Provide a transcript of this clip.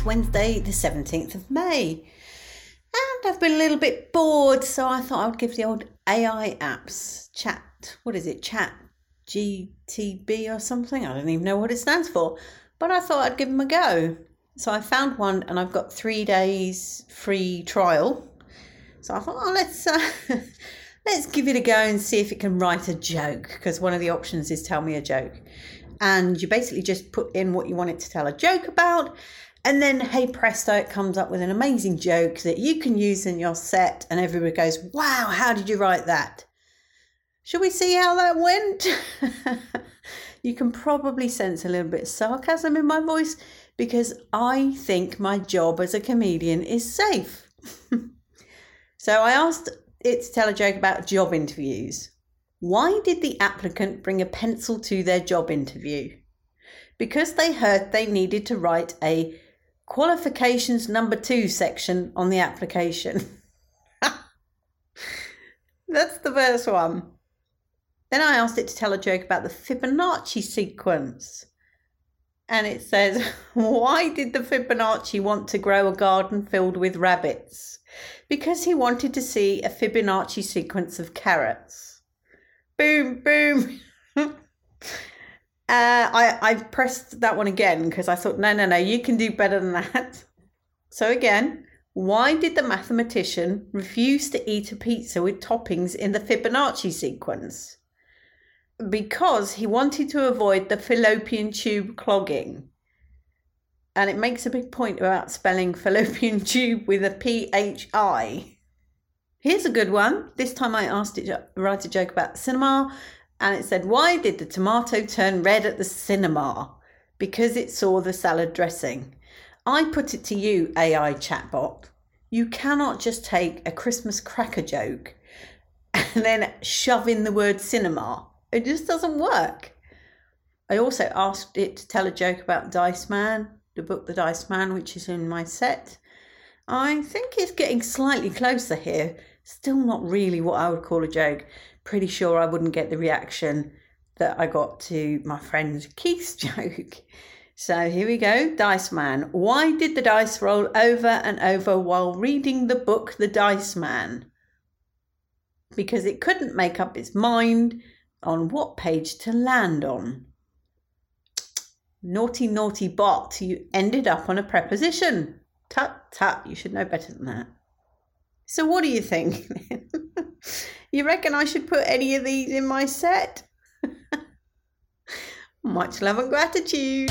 It's Wednesday, the 17th of May. And I've been a little bit bored, so I thought I'd give the old AI apps chat. What is it? Chat GTB or something? I don't even know what it stands for. But I thought I'd give them a go. So I found one and I've got three days free trial. So I thought, oh, let's. Uh, let's give it a go and see if it can write a joke because one of the options is tell me a joke and you basically just put in what you want it to tell a joke about and then, hey presto, it comes up with an amazing joke that you can use in your set, and everybody goes, Wow, how did you write that? Shall we see how that went? you can probably sense a little bit of sarcasm in my voice because I think my job as a comedian is safe. so I asked it to tell a joke about job interviews. Why did the applicant bring a pencil to their job interview? Because they heard they needed to write a qualifications number two section on the application. That's the first one. Then I asked it to tell a joke about the Fibonacci sequence. And it says, Why did the Fibonacci want to grow a garden filled with rabbits? Because he wanted to see a Fibonacci sequence of carrots. Boom, boom. Uh, I, I pressed that one again because I thought, no, no, no, you can do better than that. So again, why did the mathematician refuse to eat a pizza with toppings in the Fibonacci sequence? Because he wanted to avoid the fallopian tube clogging. And it makes a big point about spelling fallopian tube with a P H I. Here's a good one. This time I asked it to write a joke about cinema and it said, Why did the tomato turn red at the cinema? Because it saw the salad dressing. I put it to you, AI chatbot. You cannot just take a Christmas cracker joke and then shove in the word cinema. It just doesn't work. I also asked it to tell a joke about Dice Man, the book The Dice Man, which is in my set. I think it's getting slightly closer here. Still not really what I would call a joke pretty sure I wouldn't get the reaction that I got to my friend Keith's joke. So here we go Dice Man. Why did the dice roll over and over while reading the book The Dice Man? Because it couldn't make up its mind on what page to land on. Naughty, naughty bot, you ended up on a preposition. Tut, tut, you should know better than that. So, what do you think? You reckon I should put any of these in my set? Much love and gratitude.